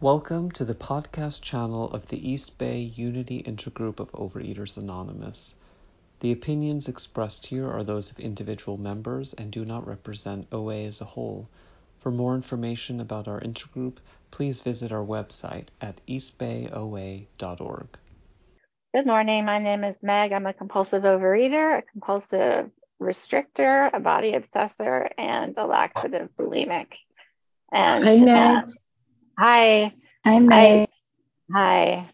Welcome to the podcast channel of the East Bay Unity Intergroup of Overeaters Anonymous. The opinions expressed here are those of individual members and do not represent OA as a whole. For more information about our intergroup, please visit our website at eastbayoa.org. Good morning. My name is Meg. I'm a compulsive overeater, a compulsive restrictor, a body obsessor, and a laxative bulimic. And Hi, Meg. uh, hi, Hi, Meg. hi.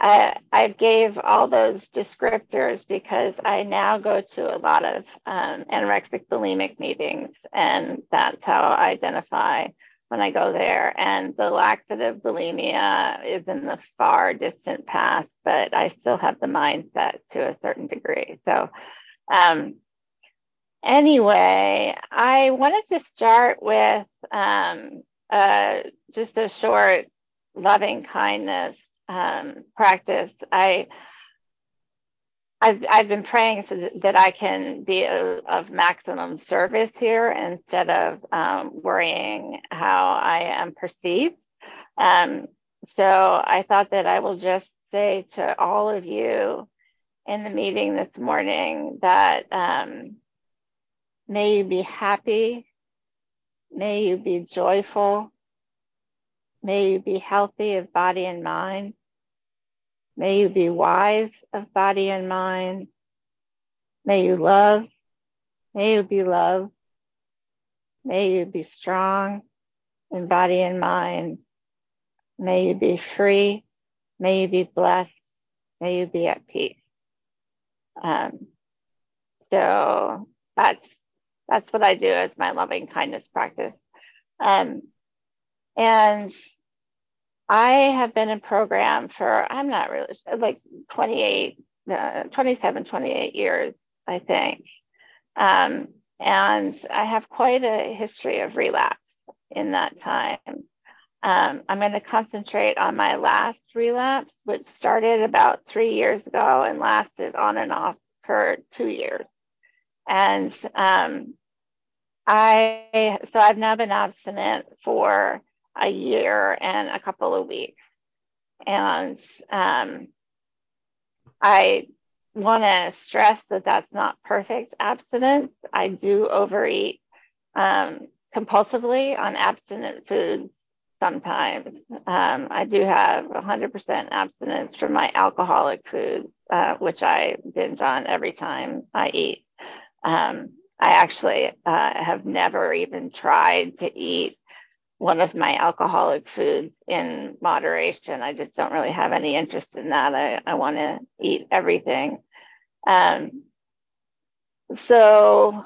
I I gave all those descriptors because I now go to a lot of um, anorexic bulimic meetings, and that's how I identify when I go there. And the laxative bulimia is in the far distant past, but I still have the mindset to a certain degree. So, um, anyway, I wanted to start with um, uh, just a short loving kindness um, practice. I I've I've been praying so that, I can be of, of maximum service here instead of um, worrying how I am perceived. Um, so I thought that I will just say to all of you in the meeting this morning that um, may you be happy, may you be joyful, may you be healthy of body and mind. May you be wise of body and mind. May you love. May you be loved. May you be strong in body and mind. May you be free. May you be blessed. May you be at peace. Um, so that's that's what I do as my loving kindness practice. Um, and I have been in program for, I'm not really, like 28, uh, 27, 28 years, I think. Um, and I have quite a history of relapse in that time. Um, I'm going to concentrate on my last relapse, which started about three years ago and lasted on and off for two years. And um, I, so I've now been abstinent for a year and a couple of weeks. And um, I want to stress that that's not perfect abstinence. I do overeat um, compulsively on abstinent foods sometimes. Um, I do have 100% abstinence from my alcoholic foods, uh, which I binge on every time I eat. Um, I actually uh, have never even tried to eat one of my alcoholic foods in moderation. I just don't really have any interest in that. I, I want to eat everything. Um, so,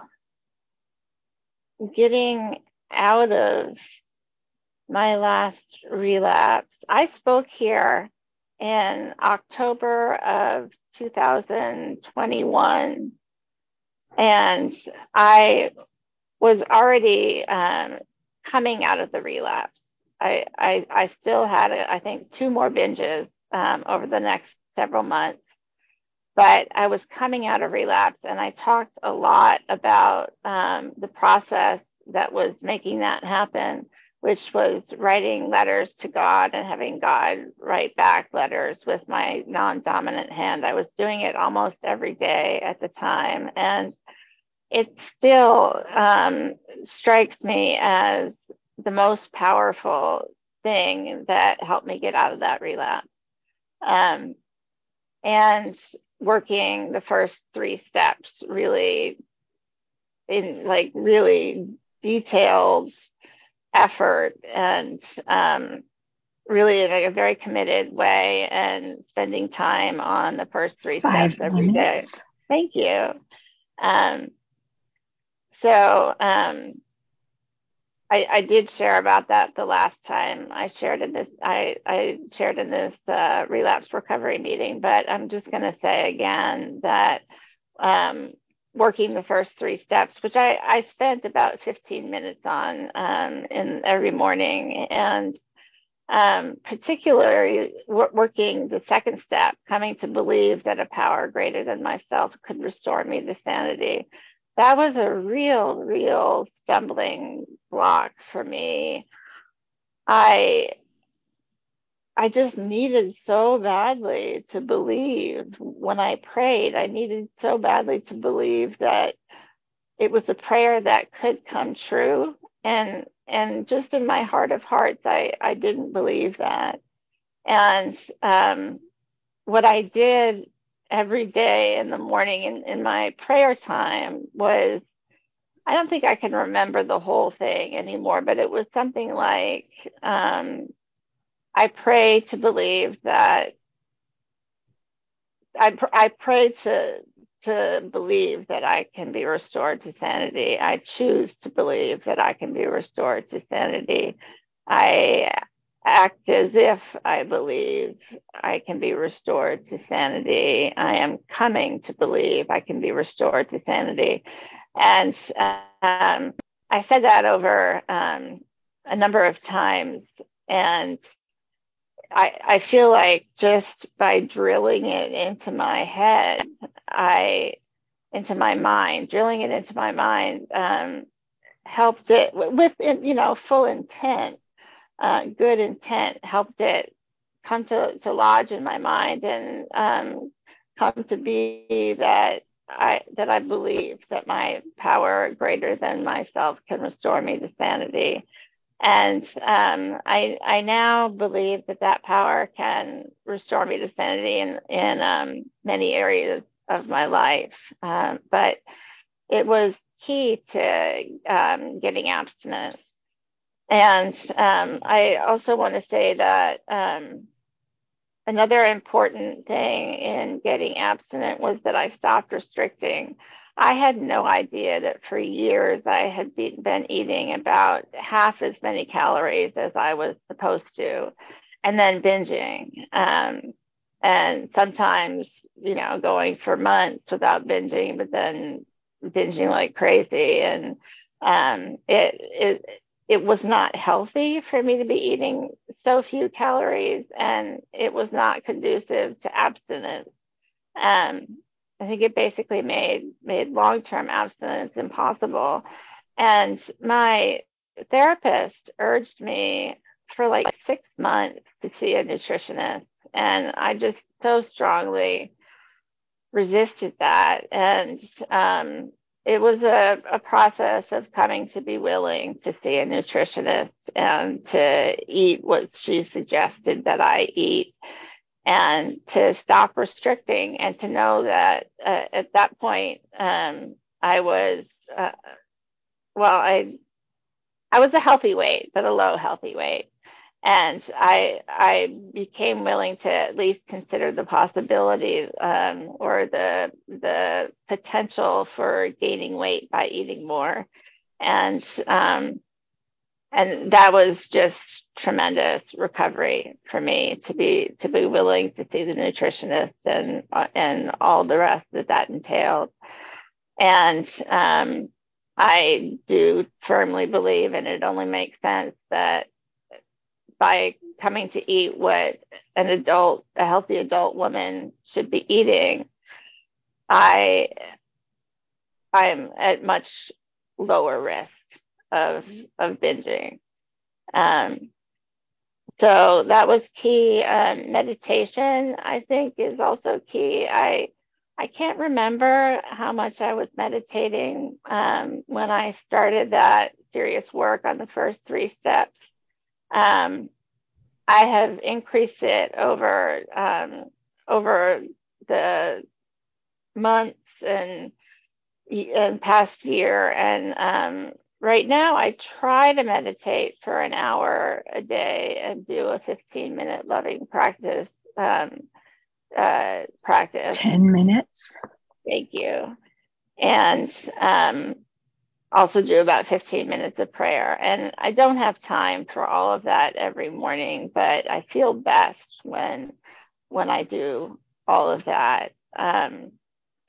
getting out of my last relapse, I spoke here in October of 2021, and I was already um, coming out of the relapse. I, I, I still had, I think, two more binges um, over the next several months, but I was coming out of relapse, and I talked a lot about um, the process that was making that happen, which was writing letters to God and having God write back letters with my non-dominant hand. I was doing it almost every day at the time, and it still um, strikes me as the most powerful thing that helped me get out of that relapse. Um, and working the first three steps really in like really detailed effort and um, really in a very committed way and spending time on the first three Five steps every day. minutes. Thank you. Um, so um, I, I did share about that the last time I shared in this I, I shared in this uh, relapse recovery meeting, but I'm just going to say again that um, working the first three steps, which I, I spent about 15 minutes on um, in every morning, and um, particularly w- working the second step, coming to believe that a power greater than myself could restore me to sanity that was a real, real stumbling block for me. I I just needed so badly to believe when I prayed. I needed so badly to believe that it was a prayer that could come true. And and just in my heart of hearts, I, I didn't believe that. And um, what I did every day in the morning in, in my prayer time was I don't think I can remember the whole thing anymore, but it was something like um, I pray to believe that I, I pray to to believe that I can be restored to sanity. I choose to believe that I can be restored to sanity. I act as if I believe I can be restored to sanity. I am coming to believe I can be restored to sanity. And um, I said that over um, a number of times. And I, I feel like just by drilling it into my head, I into my mind, drilling it into my mind, um, helped it with you know full intent, uh, good intent, helped it come to, to lodge in my mind and um, come to be that I that I believe that my power greater than myself can restore me to sanity and um, I, I now believe that that power can restore me to sanity in, in um, many areas of my life. Um, but it was key to um, getting abstinent. And um, I also want to say that um, another important thing in getting abstinent was that I stopped restricting. I had no idea that for years I had be, been eating about half as many calories as I was supposed to, and then binging. Um, and sometimes, you know, going for months without binging, but then binging like crazy. And um, it, it, it was not healthy for me to be eating so few calories and it was not conducive to abstinence. Um, I think it basically made made long-term abstinence impossible. And my therapist urged me for like six months to see a nutritionist. And I just so strongly resisted that. And um, it was a, a process of coming to be willing to see a nutritionist and to eat what she suggested that I eat and to stop restricting and to know that uh, at that point um, I was uh, well I I was a healthy weight but a low healthy weight and I I became willing to at least consider the possibility um, or the the potential for gaining weight by eating more, and um, and that was just tremendous recovery for me to be to be willing to see the nutritionist and and all the rest that that entailed, and um, I do firmly believe, and it only makes sense that by coming to eat what an adult, a healthy adult woman should be eating, I I'm at much lower risk of of binging. Um, so that was key. Um, meditation, I think, is also key. I I can't remember how much I was meditating um, when I started that serious work on the first three steps. Um, I have increased it over um, over the months and and past year. And um, right now, I try to meditate for an hour a day and do a 15 minute loving practice um, uh, practice. 10 minutes. Thank you. And um, also do about 15 minutes of prayer. And I don't have time for all of that every morning, but I feel best when when I do all of that. Um,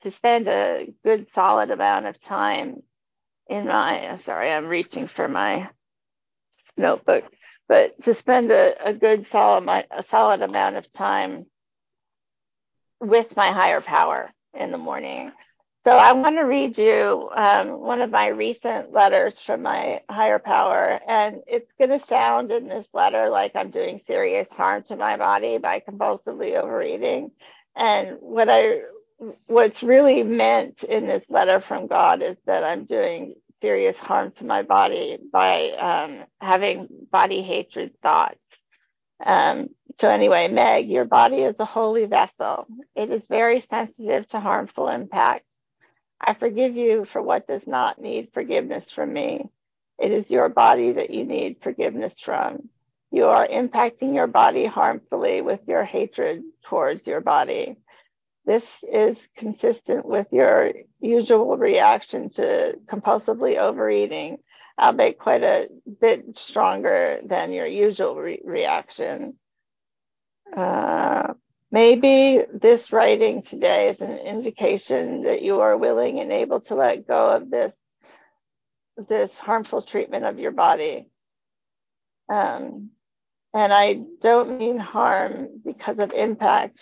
to spend a good solid amount of time in my sorry, I'm reaching for my notebook, but to spend a, a good solid a solid amount of time with my higher power in the morning so I want to read you um, one of my recent letters from my higher power, and it's going to sound in this letter like I'm doing serious harm to my body by compulsively overeating. And what I what's really meant in this letter from God is that I'm doing serious harm to my body by um, having body hatred thoughts. Um, so anyway, Meg, your body is a holy vessel. It is very sensitive to harmful impact. I forgive you for what does not need forgiveness from me. It is your body that you need forgiveness from. You are impacting your body harmfully with your hatred towards your body. This is consistent with your usual reaction to compulsively overeating, albeit quite a bit stronger than your usual re- reaction. Uh, maybe this writing today is an indication that you are willing and able to let go of this this harmful treatment of your body. Um, and I don't mean harm because of impact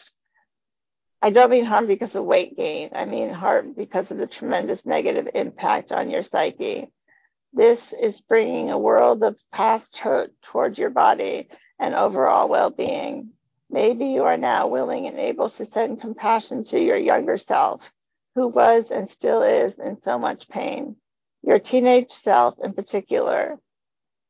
I don't mean harm because of weight gain. I mean harm because of the tremendous negative impact on your psyche. This is bringing a world of past hurt towards your body and overall well being. Maybe you are now willing and able to send compassion to your younger self, who was and still is in so much pain. Your teenage self, in particular,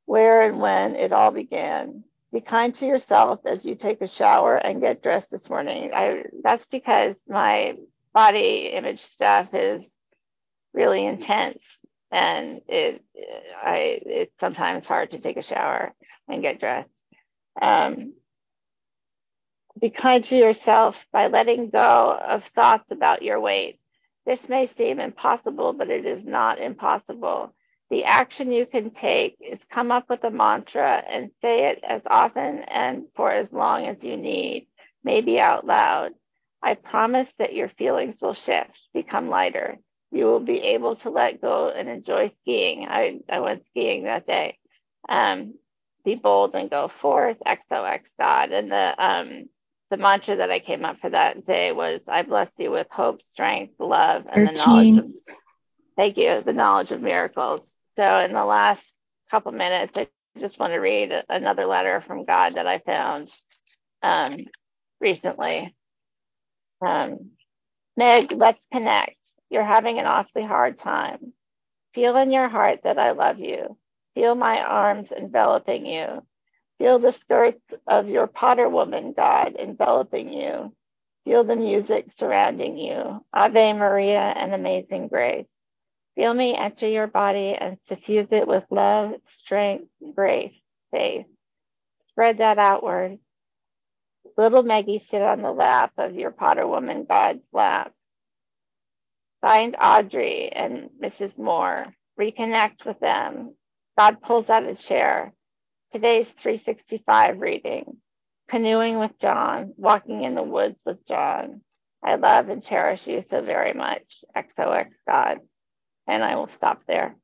where and when it all began be kind to yourself as you take a shower and get dressed this morning. I that's because my body image stuff is really intense and it I it's sometimes hard to take a shower and get dressed. Um, be kind to yourself by letting go of thoughts about your weight. This may seem impossible, but it is not impossible. The action you can take is come up with a mantra and say it as often and for as long as you need, maybe out loud. I promise that your feelings will shift, become lighter. You will be able to let go and enjoy skiing. I, I went skiing that day. Um, be bold and go forth, XOX God. And the um, the mantra that I came up for that day was I bless you with hope, strength, love, and 13. the knowledge of thank you, the knowledge of miracles. So, in the last couple minutes, I just want to read another letter from God that I found um, recently. Um, Meg, let's connect. You're having an awfully hard time. Feel in your heart that I love you. Feel my arms enveloping you. Feel the skirts of your potter woman, God, enveloping you. Feel the music surrounding you. Ave Maria and amazing grace. Feel me enter your body and suffuse it with love, strength, grace, faith. Spread that outward. Little Maggie sit on the lap of your Potter Woman God's lap. Find Audrey and Mrs. Moore. Reconnect with them. God pulls out a chair. Today's 365 reading. Canoeing with John. Walking in the woods with John. I love and cherish you so very much. XOX God and I will stop there.